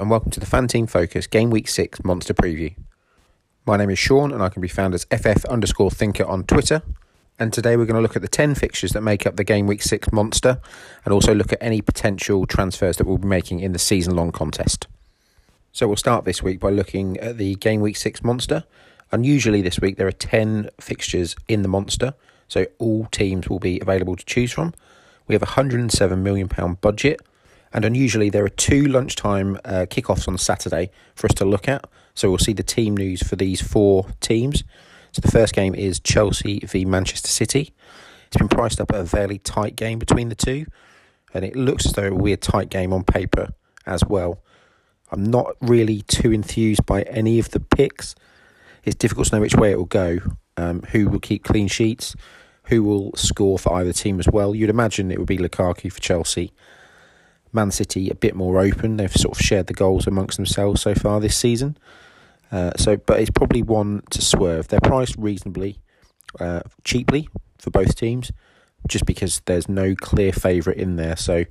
And welcome to the FanTeam Focus Game Week 6 Monster Preview. My name is Shaun and I can be found as FF underscore thinker on Twitter. And today we're going to look at the 10 fixtures that make up the Game Week 6 Monster and also look at any potential transfers that we'll be making in the season long contest. So we'll start this week by looking at the Game Week 6 Monster. Unusually this week there are 10 fixtures in the Monster, so all teams will be available to choose from. We have a £107 million budget and unusually, there are two lunchtime uh, kickoffs on Saturday for us to look at. So we'll see the team news for these four teams. So the first game is Chelsea v Manchester City. It's been priced up at a fairly tight game between the two, and it looks as though it will be a tight game on paper as well. I'm not really too enthused by any of the picks. It's difficult to know which way it will go. Um, who will keep clean sheets? Who will score for either team as well? You'd imagine it would be Lukaku for Chelsea Man City a bit more open. They've sort of shared the goals amongst themselves so far this season. Uh, so, but it's probably one to swerve. They're priced reasonably uh, cheaply for both teams, just because there's no clear favourite in there. So,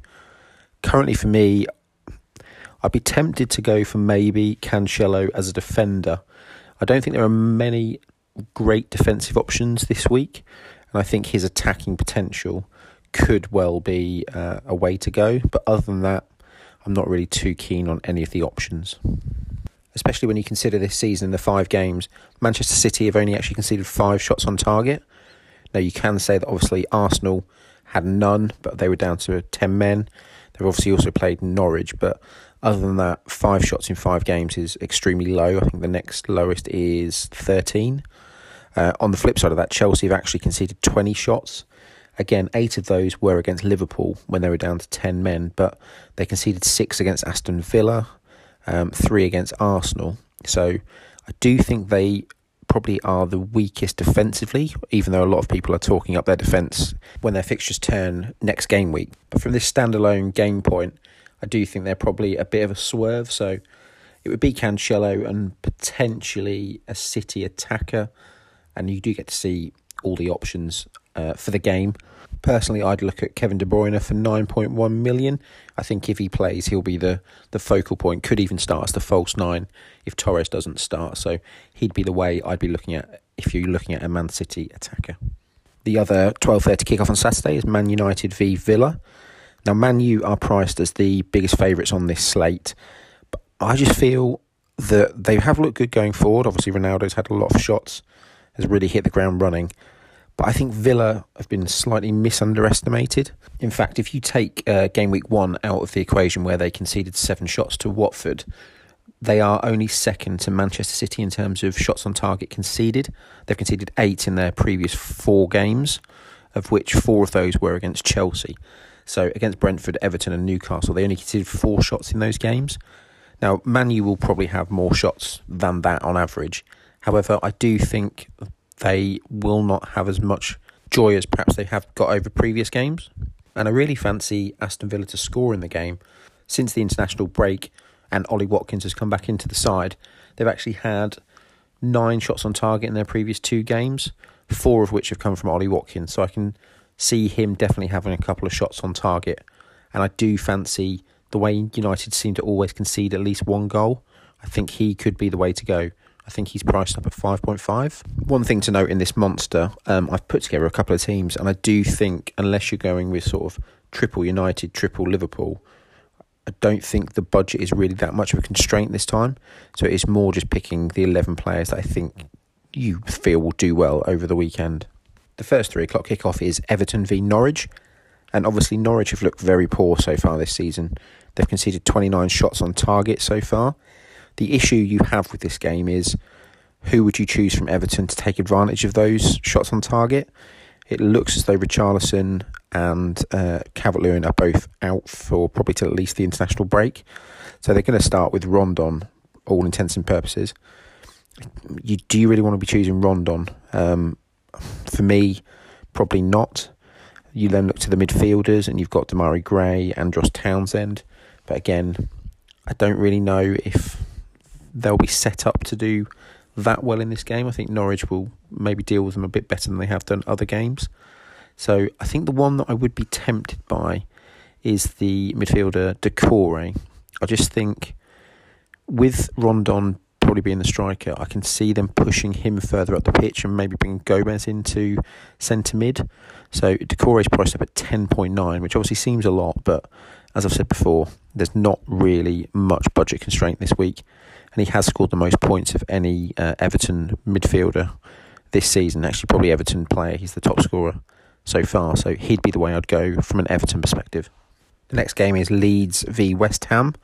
currently for me, I'd be tempted to go for maybe Cancelo as a defender. I don't think there are many great defensive options this week, and I think his attacking potential could well be uh, a way to go. But other than that, I'm not really too keen on any of the options. Especially when you consider this season the five games, Manchester City have only actually conceded five shots on target. Now, you can say that obviously Arsenal had none, but they were down to 10 men. They've obviously also played Norwich, but other than that, five shots in five games is extremely low. I think the next lowest is 13. Uh, on the flip side of that, Chelsea have actually conceded 20 shots Again, eight of those were against Liverpool when they were down to 10 men, but they conceded six against Aston Villa, um, three against Arsenal. So I do think they probably are the weakest defensively, even though a lot of people are talking up their defence when their fixtures turn next game week. But from this standalone game point, I do think they're probably a bit of a swerve. So it would be Cancelo and potentially a City attacker, and you do get to see all the options uh, for the game. Personally, I'd look at Kevin De Bruyne for 9.1 million. I think if he plays, he'll be the, the focal point. Could even start as the false nine if Torres doesn't start. So he'd be the way I'd be looking at if you're looking at a Man City attacker. The other 12:30 kickoff on Saturday is Man United v Villa. Now, Man U are priced as the biggest favourites on this slate, but I just feel that they have looked good going forward. Obviously, Ronaldo's had a lot of shots, has really hit the ground running. But I think Villa have been slightly misunderestimated. In fact, if you take uh, game week one out of the equation where they conceded seven shots to Watford, they are only second to Manchester City in terms of shots on target conceded. They've conceded eight in their previous four games, of which four of those were against Chelsea. So against Brentford, Everton, and Newcastle, they only conceded four shots in those games. Now, Manu will probably have more shots than that on average. However, I do think they will not have as much joy as perhaps they have got over previous games. And I really fancy Aston Villa to score in the game. Since the international break and Ollie Watkins has come back into the side, they've actually had nine shots on target in their previous two games, four of which have come from Ollie Watkins. So I can see him definitely having a couple of shots on target. And I do fancy the way United seem to always concede at least one goal. I think he could be the way to go. I think he's priced up at 5.5. One thing to note in this monster, um, I've put together a couple of teams, and I do think, unless you're going with sort of triple United, triple Liverpool, I don't think the budget is really that much of a constraint this time. So it's more just picking the 11 players that I think you feel will do well over the weekend. The first three o'clock kickoff is Everton v Norwich. And obviously, Norwich have looked very poor so far this season. They've conceded 29 shots on target so far. The issue you have with this game is who would you choose from Everton to take advantage of those shots on target? It looks as though Richarlison and uh, Calvert-Lewin are both out for probably at least the international break. So they're going to start with Rondon, all intents and purposes. You do you really want to be choosing Rondon? Um, for me, probably not. You then look to the midfielders, and you've got Demarai Gray and Josh Townsend. But again, I don't really know if they'll be set up to do that well in this game. I think Norwich will maybe deal with them a bit better than they have done other games. So I think the one that I would be tempted by is the midfielder Doucouré. I just think with Rondon probably being the striker, I can see them pushing him further up the pitch and maybe bringing Gomez into centre mid. So Doucouré is priced up at 10.9, which obviously seems a lot, but as I've said before, there's not really much budget constraint this week. And he has scored the most points of any uh, Everton midfielder this season. Actually, probably Everton player. He's the top scorer so far. So he'd be the way I'd go from an Everton perspective. The next game is Leeds v West Ham.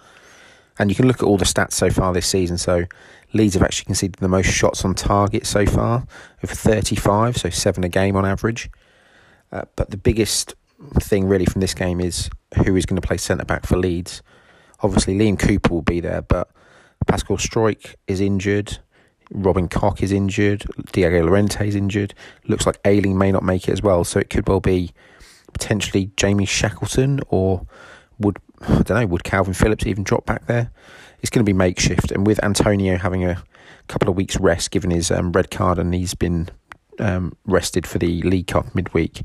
And you can look at all the stats so far this season. So Leeds have actually conceded the most shots on target so far, of 35, so seven a game on average. Uh, but the biggest thing really from this game is who is going to play centre back for Leeds. Obviously, Liam Cooper will be there, but Pascal Struijk is injured. Robin Koch is injured. Diego Llorente is injured. Looks like Ayling may not make it as well. So it could well be potentially Jamie Shackleton or would I don't know, would Kalvin Phillips even drop back there? It's going to be makeshift. And with Antonio having a couple of weeks rest, given his um, red card, and he's been um, rested for the League Cup midweek,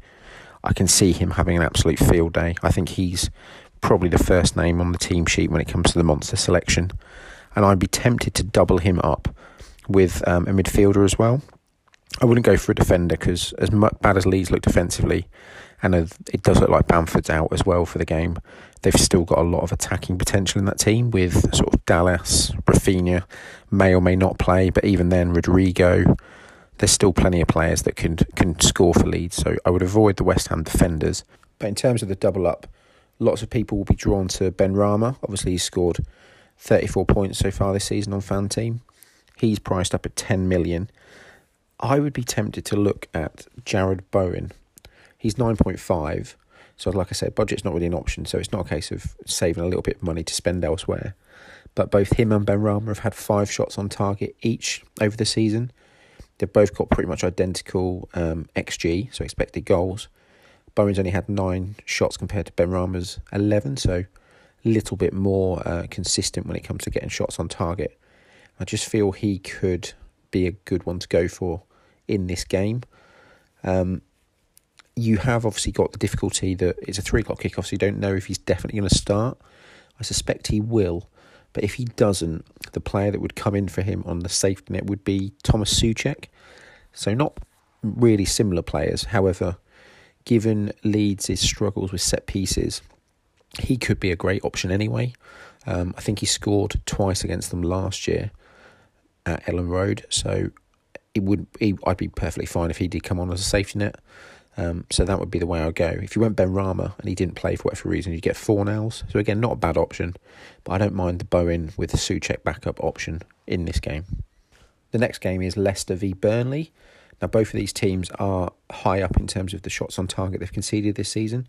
I can see him having an absolute field day. I think he's probably the first name on the team sheet when it comes to the monster selection. And I'd be tempted to double him up with um, a midfielder as well. I wouldn't go for a defender because, as bad as Leeds look defensively, and it does look like Bamford's out as well for the game, they've still got a lot of attacking potential in that team with sort of Dallas, Raphinha, may or may not play, but even then, Rodrigo, there's still plenty of players that can can score for Leeds. So I would avoid the West Ham defenders. But in terms of the double up, lots of people will be drawn to Benrahma. Obviously, he's scored 34 points so far this season on FanTeam. He's priced up at 10 million. I would be tempted to look at Jarrod Bowen. He's 9.5. So, like I said, budget's not really an option. So, it's not a case of saving a little bit of money to spend elsewhere. But both him and Benrahma have had five shots on target each over the season. They've both got pretty much identical um, XG, so expected goals. Bowen's only had nine shots compared to Benrahma's 11, so little bit more uh, consistent when it comes to getting shots on target. I just feel he could be a good one to go for in this game. Um, you have obviously got the difficulty that it's a three o'clock kickoff, so you don't know if he's definitely going to start. I suspect he will, but if he doesn't, the player that would come in for him on the safety net would be Thomas Soucek. So not really similar players. However, given Leeds' struggles with set pieces, he could be a great option anyway. Um, I think he scored twice against them last year at Elland Road, so it would he, I'd be perfectly fine if he did come on as a safety net. Um, so that would be the way I'd go. If you went Benrahma and he didn't play for whatever reason, you'd get four nails. So again, not a bad option, but I don't mind the Bowen with the Soucek backup option in this game. The next game is Leicester v Burnley. Now both of these teams are high up in terms of the shots on target they've conceded this season.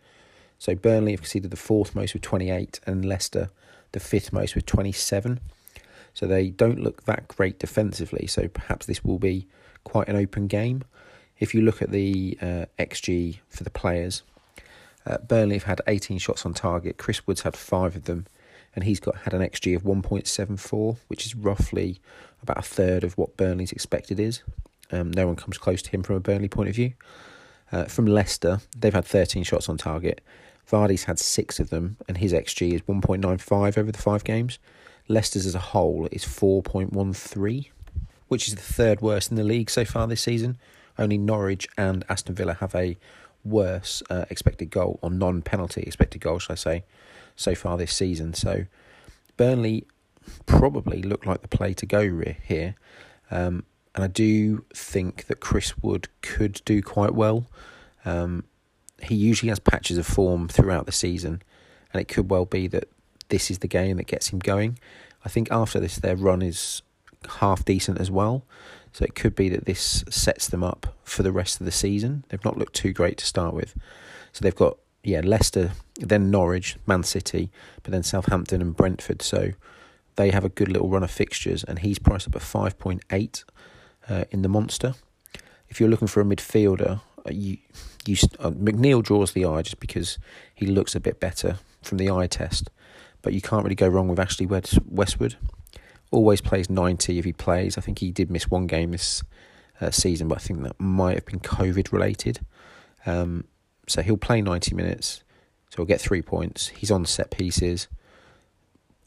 So Burnley have conceded the fourth most with 28 and Leicester the fifth most with 27. So they don't look that great defensively. So perhaps this will be quite an open game. If you look at the uh, XG for the players, uh, Burnley have had 18 shots on target. Chris Wood's had five of them, and he's got had an XG of 1.74, which is roughly about a third of what Burnley's expected is. Um, no one comes close to him from a Burnley point of view. Uh, from Leicester, they've had 13 shots on target. Vardy's had six of them, and his XG is 1.95 over the five games. Leicester's as a whole is 4.13, which is the third worst in the league so far this season. Only Norwich and Aston Villa have a worse uh, expected goal, or non penalty expected goal, should I say, so far this season. So Burnley probably look like the play to go here. Um, and I do think that Chris Wood could do quite well. Um, he usually has patches of form throughout the season, and it could well be that this is the game that gets him going. I think after this, their run is half decent as well. So it could be that this sets them up for the rest of the season. They've not looked too great to start with. So they've got, yeah, Leicester, then Norwich, Man City, but then Southampton and Brentford. So they have a good little run of fixtures, and he's priced up at 5.8 uh, in the Monster. If you're looking for a midfielder, you, you uh, McNeil draws the eye just because he looks a bit better from the eye test but you can't really go wrong with Ashley Westwood. Always plays 90 if he plays. I think he did miss one game this uh, season, but I think that might have been COVID related. Um, so he'll play 90 minutes, so he'll get three points. He's on set pieces,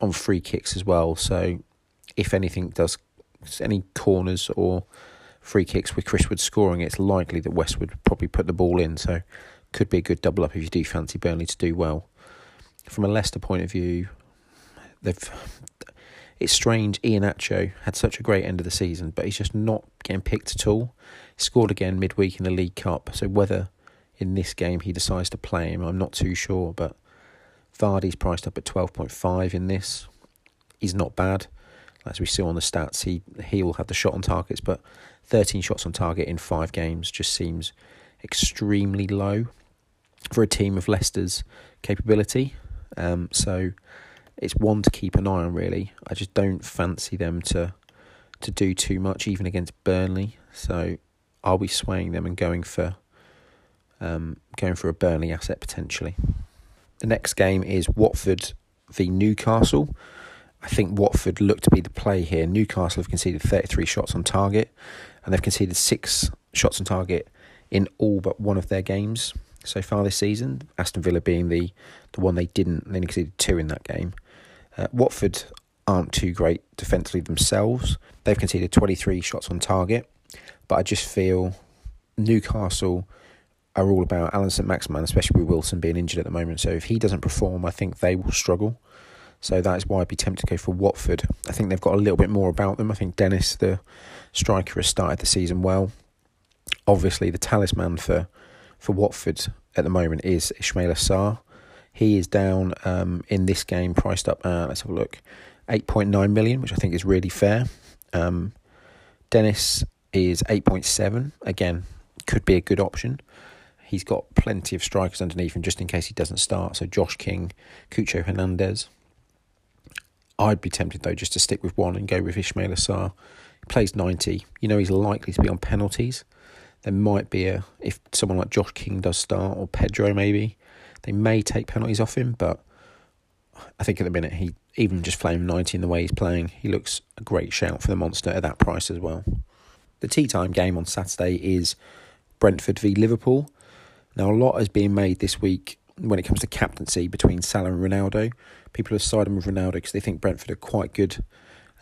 on free kicks as well. So if anything does any corners or free kicks with Chris Wood scoring, it's likely that Westwood probably put the ball in. So could be a good double up if you do fancy Burnley to do well. From a Leicester point of view, they've it's strange. Iheanacho had such a great end of the season, but he's just not getting picked at all. Scored again midweek in the League Cup, so whether in this game he decides to play him, I'm not too sure. But Vardy's priced up at twelve point five in this. He's not bad, as we see on the stats. He he will have the shot on targets, but thirteen shots on target in five games just seems extremely low for a team of Leicester's capability. Um, so it's one to keep an eye on. Really, I just don't fancy them to to do too much, even against Burnley. So I'll be swaying them and going for um, going for a Burnley asset potentially. The next game is Watford v Newcastle. I think Watford look to be the play here. Newcastle have conceded 33 shots on target, and they've conceded six shots on target in all but one of their games so far this season. Aston Villa being the, the one they didn't, they conceded two in that game. Uh, Watford aren't too great defensively themselves. They've conceded 23 shots on target, but I just feel Newcastle are all about Alan Saint-Maximin, especially with Wilson being injured at the moment. So if he doesn't perform, I think they will struggle. So that is why I'd be tempted to go for Watford. I think they've got a little bit more about them. I think Dennis, the striker, has started the season well. Obviously, the talisman for for Watford at the moment is Ismaila Sarr. He is down um, in this game, priced up. Let's have a look, eight point nine million, which I think is really fair. Um, Dennis is eight point seven. Again, could be a good option. He's got plenty of strikers underneath him just in case he doesn't start. So Josh King, Cucho Hernandez. I'd be tempted though just to stick with one and go with Ismaila Sarr. He plays ninety. You know he's likely to be on penalties. There might be a if someone like Josh King does start or Pedro maybe they may take penalties off him, but I think at the minute he even just playing ninety in the way he's playing, he looks a great shout for the monster at that price as well. The tea time game on Saturday is Brentford v Liverpool. Now a lot has been made this week when it comes to captaincy between Salah and Ronaldo. People are siding with Ronaldo because they think Brentford are quite good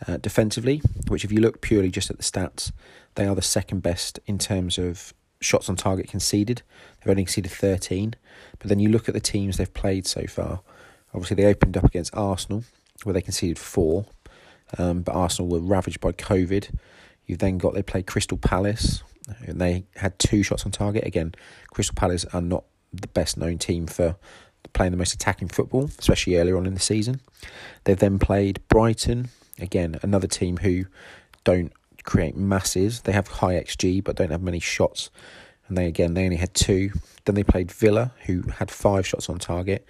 uh, defensively, which if you look purely just at the stats, they are the second best in terms of shots on target conceded. They've only conceded 13. But then you look at the teams they've played so far. Obviously, they opened up against Arsenal, where they conceded four. Um, but Arsenal were ravaged by COVID. You've then got they played Crystal Palace, and they had two shots on target. Again, Crystal Palace are not the best known team for playing the most attacking football, especially earlier on in the season. They've then played Brighton, again, another team who don't create masses. They have high XG but don't have many shots. And they again they only had two. Then they played Villa, who had five shots on target,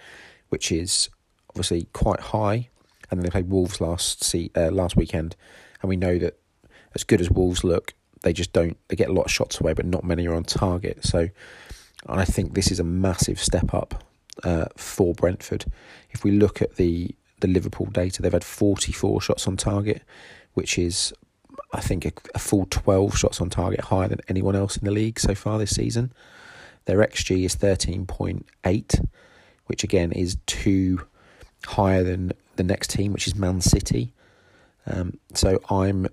which is obviously quite high. And then they played Wolves last see, uh, last weekend, and we know that as good as Wolves look, they just don't. They get a lot of shots away, but not many are on target. So, I think this is a massive step up uh, for Brentford. If we look at the the Liverpool data, they've had forty four shots on target, which is I think, a, a, full 12 shots on target higher than anyone else in the league so far this season. Their XG is 13.8, which again is two higher than the next team, which is Man City. Um, so I'm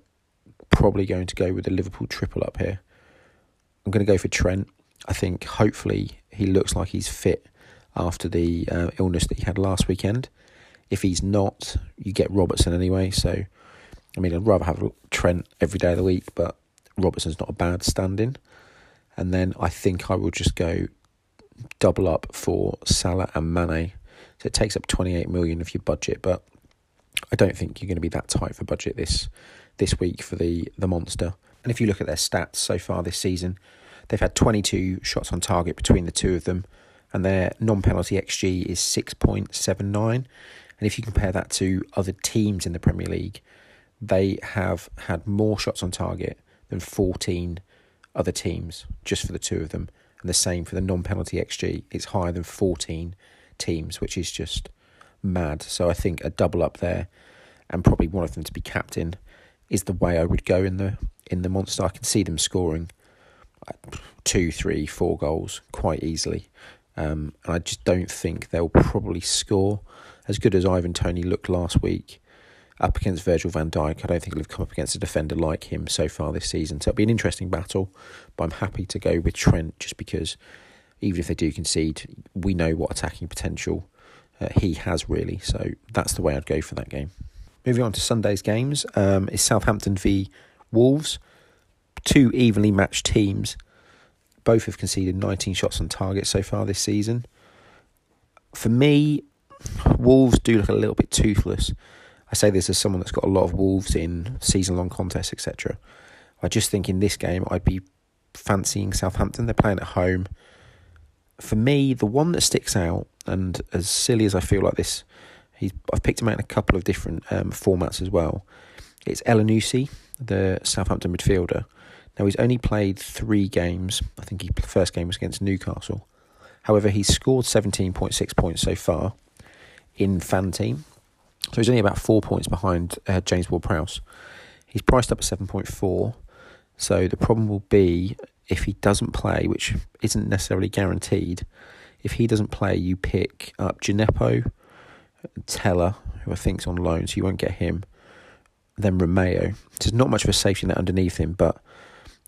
probably going to go with the Liverpool triple up here. I'm going to go for Trent. I think hopefully he looks like he's fit after the uh, illness that he had last weekend. If he's not, you get Robertson anyway. So I mean, I'd rather have Trent every day of the week, but Robertson's not a bad stand-in. And then I think I will just go double up for Salah and Mane. So it takes up 28 million of your budget, but I don't think you're going to be that tight for budget this this week for the the monster. And if you look at their stats so far this season, they've had 22 shots on target between the two of them, and their non-penalty xG is 6.79. And if you compare that to other teams in the Premier League, they have had more shots on target than 14 other teams just for the two of them. And the same for the non penalty XG, it's higher than 14 teams, which is just mad. So I think a double up there and probably one of them to be captain is the way I would go in the in the monster. I can see them scoring two, three, four goals quite easily. Um, and I just don't think they'll probably score as good as Ivan Toney looked last week. up against Virgil van Dijk. I don't think he'll have come up against a defender like him so far this season. So it'll be an interesting battle, but I'm happy to go with Trent just because even if they do concede, we know what attacking potential uh, he has really. So that's the way I'd go for that game. Moving on to Sunday's games um, is Southampton v Wolves. Two evenly matched teams. Both have conceded 19 shots on target so far this season. For me, Wolves do look a little bit toothless. I say this as someone that's got a lot of Wolves in season long contests, etc. I just think in this game I'd be fancying Southampton. They're playing at home. For me, the one that sticks out, and as silly as I feel like this, I've picked him out in a couple of different um, formats as well. It's Elyounoussi, the Southampton midfielder. Now he's only played three games. I think he first game was against Newcastle. However, he's scored seventeen point six points so far in FanTeam. So he's only about four points behind uh, James Ward Prowse. He's priced up at 7.4. So the problem will be if he doesn't play, which isn't necessarily guaranteed, if he doesn't play, you pick up Djenepo, Tella, who I think's on loan, so you won't get him. Then Romeu. There's not much of a safety net underneath him, but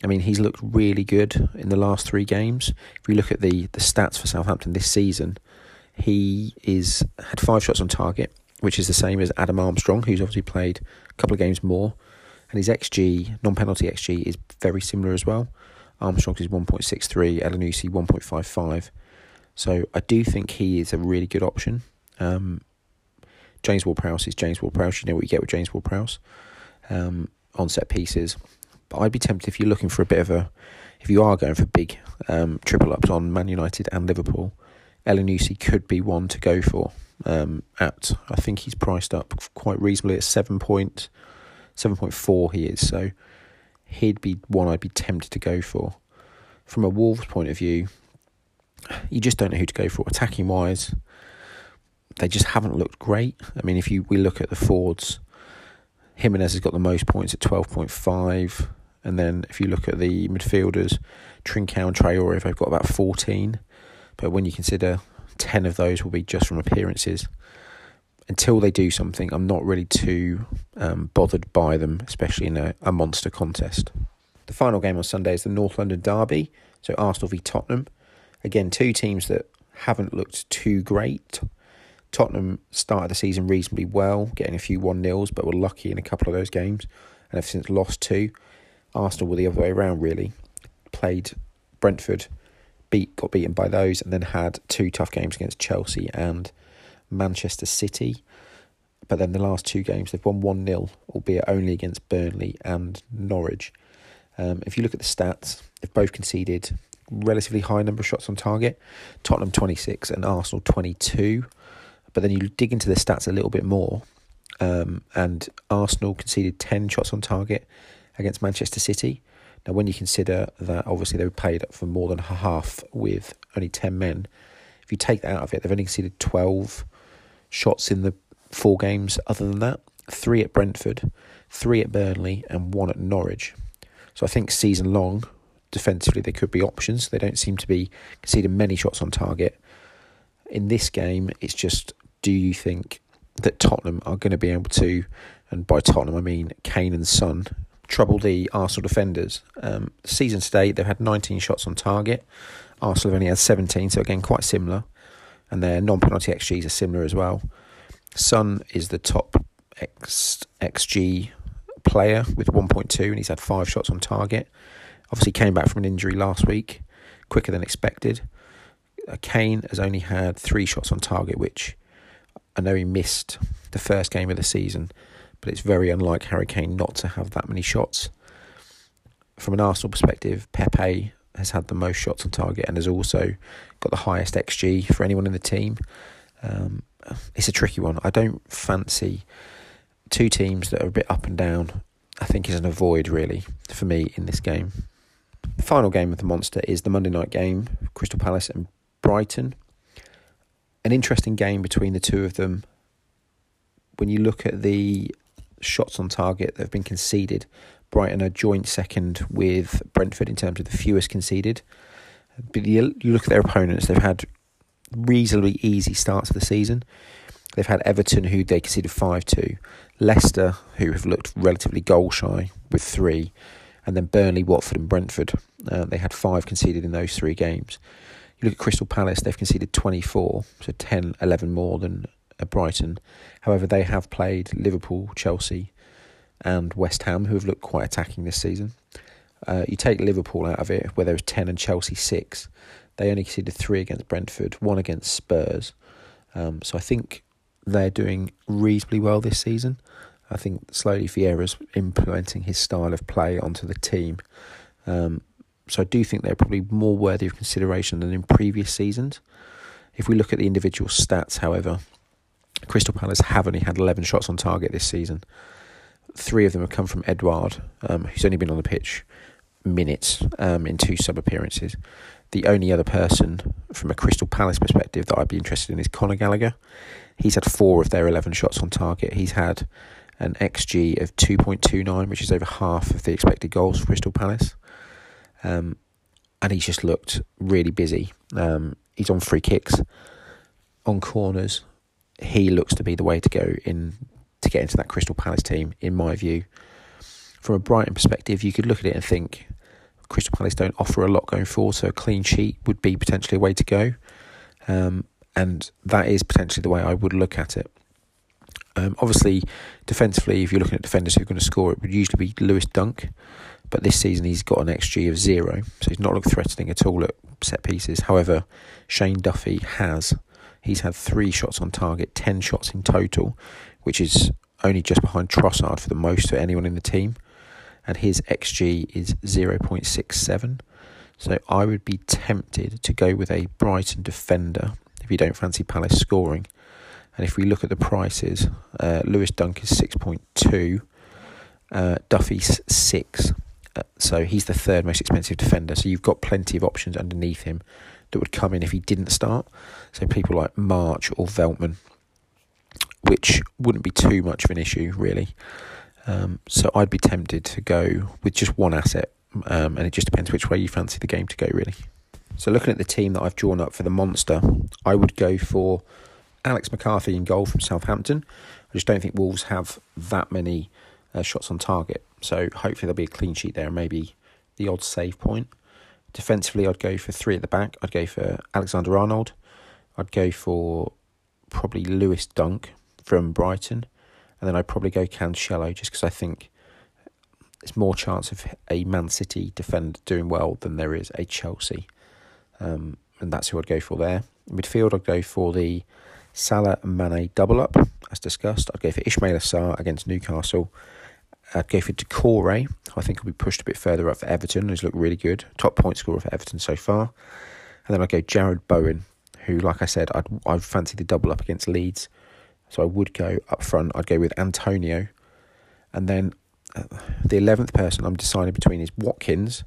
I mean he's looked really good in the last three games. If you look at the the stats for Southampton this season, he is had five shots on target, which is the same as Adam Armstrong, who's obviously played a couple of games more. And his XG, non penalty XG, is very similar as well. Armstrong's is 1.63, Elyounoussi 1.55. So I do think he is a really good option. Um, James Ward Prowse is James Ward Prowse. You know what you get with James Ward Prowse um, on set pieces. But I'd be tempted if you're looking for a bit of a, if you are going for big um, triple ups on Man United and Liverpool, Elyounoussi could be one to go for. Um, at I think he's priced up quite reasonably at seven point seven point four. He is so he'd be one I'd be tempted to go for. From a Wolves point of view, you just don't know who to go for attacking wise. They just haven't looked great. I mean, if you we look at the Fords, Jimenez has got the most points at twelve point five, and then if you look at the midfielders, Trincao and Traore, they've got about fourteen. But when you consider 10 of those will be just from appearances, until they do something, I'm not really too um, bothered by them, especially in a, a monster contest. The final game on Sunday is the North London Derby, so Arsenal v Tottenham. Again, two teams that haven't looked too great. Tottenham started the season reasonably well, getting a few 1 nils, but were lucky in a couple of those games and have since lost two. Arsenal were the other way around, really. Played Brentford beat got beaten by those, and then had two tough games against Chelsea and Manchester City. But then the last two games they've won one 0 albeit only against Burnley and Norwich. Um, if you look at the stats, they've both conceded relatively high number of shots on target. Tottenham twenty six and Arsenal twenty two. But then you dig into the stats a little bit more, um, and Arsenal conceded ten shots on target against Manchester City. Now, when you consider that obviously they were paid for more than half with only 10 men, if you take that out of it, they've only conceded 12 shots in the four games other than that three at Brentford, three at Burnley, and one at Norwich. So I think season long, defensively, there could be options. They don't seem to be conceding many shots on target. In this game, it's just do you think that Tottenham are going to be able to, and by Tottenham I mean Kane and Son, trouble the Arsenal defenders. Um, season to date, they've had 19 shots on target. Arsenal have only had 17, so again, quite similar. And their non penalty XGs are similar as well. Son is the top X, XG player with 1.2, and he's had five shots on target. Obviously, came back from an injury last week, quicker than expected. Uh, Kane has only had three shots on target, which I know he missed the first game of the season but it's very unlike Harry Kane not to have that many shots. From an Arsenal perspective, Pepe has had the most shots on target and has also got the highest XG for anyone in the team. Um, it's a tricky one. I don't fancy two teams that are a bit up and down. I think is an avoid really for me in this game. The final game of the monster is the Monday night game, Crystal Palace and Brighton. An interesting game between the two of them. When you look at the shots on target that have been conceded. Brighton are joint second with Brentford in terms of the fewest conceded. But you look at their opponents, they've had reasonably easy starts of the season. They've had Everton, who they conceded 5 2, Leicester, who have looked relatively goal shy with three, and then Burnley, Watford, and Brentford. Uh, they had five conceded in those three games. You look at Crystal Palace, they've conceded 24, so 10, 11 more than Brighton. However, they have played Liverpool, Chelsea, and West Ham, who have looked quite attacking this season. Uh, you take Liverpool out of it, where there was 10 and Chelsea 6. They only conceded three against Brentford, one against Spurs. Um, so I think they're doing reasonably well this season. I think slowly Vieira's implementing his style of play onto the team. Um, so I do think they're probably more worthy of consideration than in previous seasons. If we look at the individual stats, however, Crystal Palace have only had 11 shots on target this season. Three of them have come from Edouard, um, who's only been on the pitch minutes um, in two sub appearances. The only other person from a Crystal Palace perspective that I'd be interested in is Conor Gallagher. He's had four of their 11 shots on target. He's had an XG of 2.29, which is over half of the expected goals for Crystal Palace. Um, and he's just looked really busy. Um, he's on free kicks, on corners. He looks to be the way to go in to get into that Crystal Palace team, in my view. From a Brighton perspective, you could look at it and think Crystal Palace don't offer a lot going forward, so a clean sheet would be potentially a way to go. Um, and that is potentially the way I would look at it. Um, obviously, defensively, if you're looking at defenders who are going to score, it would usually be Lewis Dunk. But this season, he's got an XG of zero, so he's not looked threatening at all at set pieces. However, Shane Duffy has. He's had three shots on target, 10 shots in total, which is only just behind Trossard for the most for anyone in the team. And his XG is 0.67. So I would be tempted to go with a Brighton defender if you don't fancy Palace scoring. And if we look at the prices, uh, Lewis Dunk is 6.2, uh, Duffy's 6. Uh, so he's the third most expensive defender. So you've got plenty of options underneath him that would come in if he didn't start. So people like March or Veltman, which wouldn't be too much of an issue, really. Um, so I'd be tempted to go with just one asset, um, and it just depends which way you fancy the game to go, really. So looking at the team that I've drawn up for the Monster, I would go for Alex McCarthy in goal from Southampton. I just don't think Wolves have that many uh, shots on target. So hopefully there'll be a clean sheet there and maybe the odd save point. Defensively, I'd go for three at the back. I'd go for Alexander Arnold. I'd go for probably Lewis Dunk from Brighton. And then I'd probably go Cancelo just because I think there's more chance of a Man City defender doing well than there is a Chelsea. Um, and that's who I'd go for there. In midfield, I'd go for the Salah Mane double up, as discussed. I'd go for Ismaila Sarr against Newcastle. I'd go for Doucouré. I think he'll be pushed a bit further up for Everton. He's looked really good. Top point scorer for Everton so far. And then I'd go Jarrod Bowen, who, like I said, I'd, I'd fancy the double up against Leeds. So I would go up front. I'd go with Antonio. And then uh, the 11th person I'm deciding between is Watkins,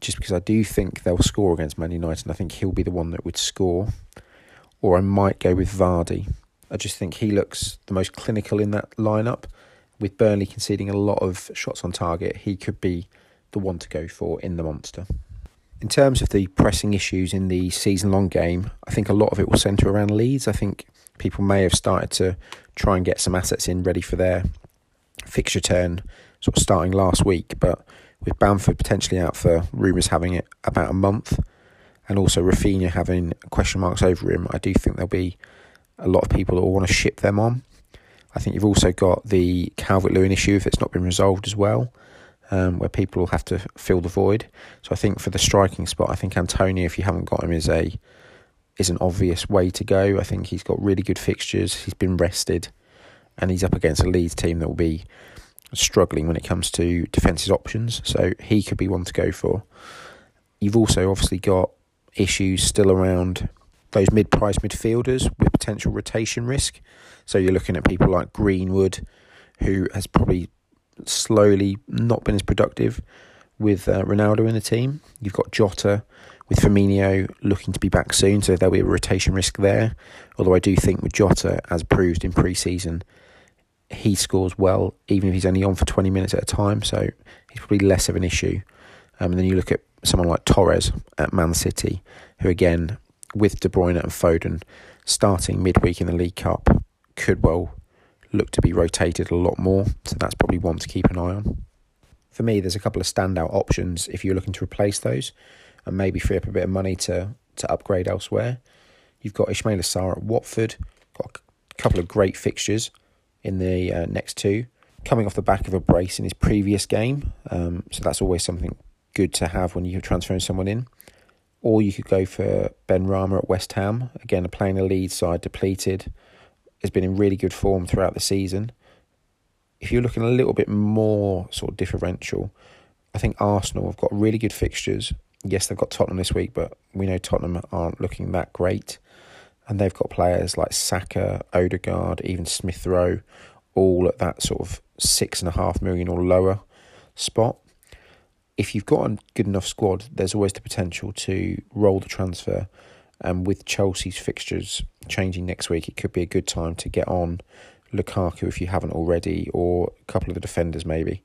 just because I do think they'll score against Man United. And I think he'll be the one that would score or I might go with Vardy. I just think he looks the most clinical in that lineup. With Burnley conceding a lot of shots on target, he could be the one to go for in the monster. In terms of the pressing issues in the season long game, I think a lot of it will centre around Leeds. I think people may have started to try and get some assets in ready for their fixture turn, sort of starting last week. But with Bamford potentially out for rumours having it about a month, and also Raphinha having question marks over him, I do think there'll be a lot of people that will want to ship them on. I think you've also got the Calvert Lewin issue if it's not been resolved as well, um, where people will have to fill the void. So I think for the striking spot, I think Antonio, if you haven't got him, is a is an obvious way to go. I think he's got really good fixtures. He's been rested, and he's up against a Leeds team that will be struggling when it comes to defensive options. So he could be one to go for. You've also obviously got issues still around those mid price midfielders with potential rotation risk. So you're looking at people like Greenwood, who has probably slowly not been as productive with uh, Ronaldo in the team. You've got Jota with Firmino looking to be back soon, so there'll be a rotation risk there. Although I do think with Jota, as proved in pre season, he scores well, even if he's only on for 20 minutes at a time, so he's probably less of an issue. Um, and then you look at someone like Torres at Man City, who again, with De Bruyne and Foden starting midweek in the League Cup, could well look to be rotated a lot more. So that's probably one to keep an eye on. For me, there's a couple of standout options if you're looking to replace those and maybe free up a bit of money to, to upgrade elsewhere. You've got Ismaila Sarr at Watford, got a couple of great fixtures in the uh, next two, coming off the back of a brace in his previous game. Um, so that's always something good to have when you're transferring someone in. Or you could go for Benrahma at West Ham. Again, a playing a lead side, depleted, has been in really good form throughout the season. If you're looking a little bit more sort of differential, I think Arsenal have got really good fixtures. Yes, they've got Tottenham this week, but we know Tottenham aren't looking that great. And they've got players like Saka, Odegaard, even Smith Rowe, all at that sort of six and a half million or lower spot if you've got a good enough squad, there's always the potential to roll the transfer. And with Chelsea's fixtures changing next week, it could be a good time to get on Lukaku if you haven't already, or a couple of the defenders maybe.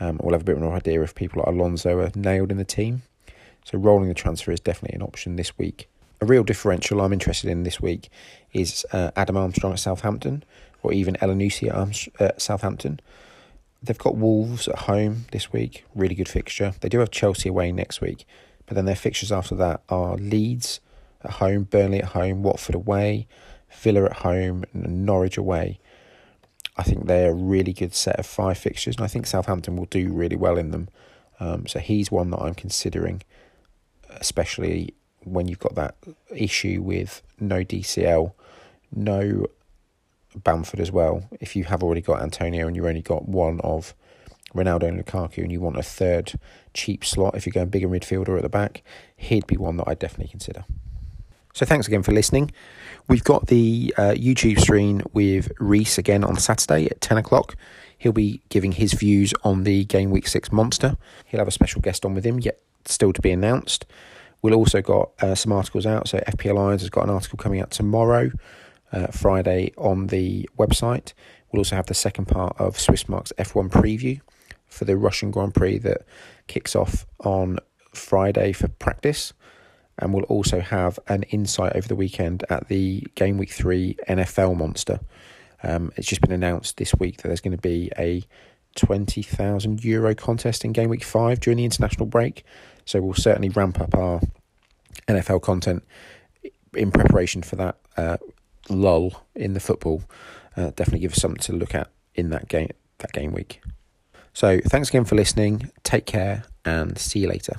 Um, we'll have a bit of an idea if people like Alonso are nailed in the team. So rolling the transfer is definitely an option this week. A real differential I'm interested in this week is uh, Adam Armstrong at Southampton, or even Elyounoussi at, at Southampton. They've got Wolves at home this week, really good fixture. They do have Chelsea away next week, but then their fixtures after that are Leeds at home, Burnley at home, Watford away, Villa at home, and Norwich away. I think they're a really good set of five fixtures, and I think Southampton will do really well in them. Um, so he's one that I'm considering, especially when you've got that issue with no DCL, no Bamford as well. If you have already got Antonio and you've only got one of Ronaldo and Lukaku and you want a third cheap slot, if you're going bigger midfielder at the back, he'd be one that I'd definitely consider. So thanks again for listening. We've got the uh, YouTube stream with Reese again on Saturday at 10 o'clock. He'll be giving his views on the Game Week 6 Monster. He'll have a special guest on with him, yet still to be announced. We've also got uh, some articles out. So FPL Irons has got an article coming out tomorrow uh, Friday on the website. We'll also have the second part of Swissmark's F1 preview for the Russian Grand Prix that kicks off on Friday for practice. And we'll also have an insight over the weekend at the Game Week 3 NFL Monster. Um, it's just been announced this week that there's going to be a 20,000 euro contest in Game Week 5 during the international break. So we'll certainly ramp up our NFL content in preparation for that uh, lull in the football, uh, definitely give us something to look at in that game that game week. So thanks again for listening. Take care and see you later.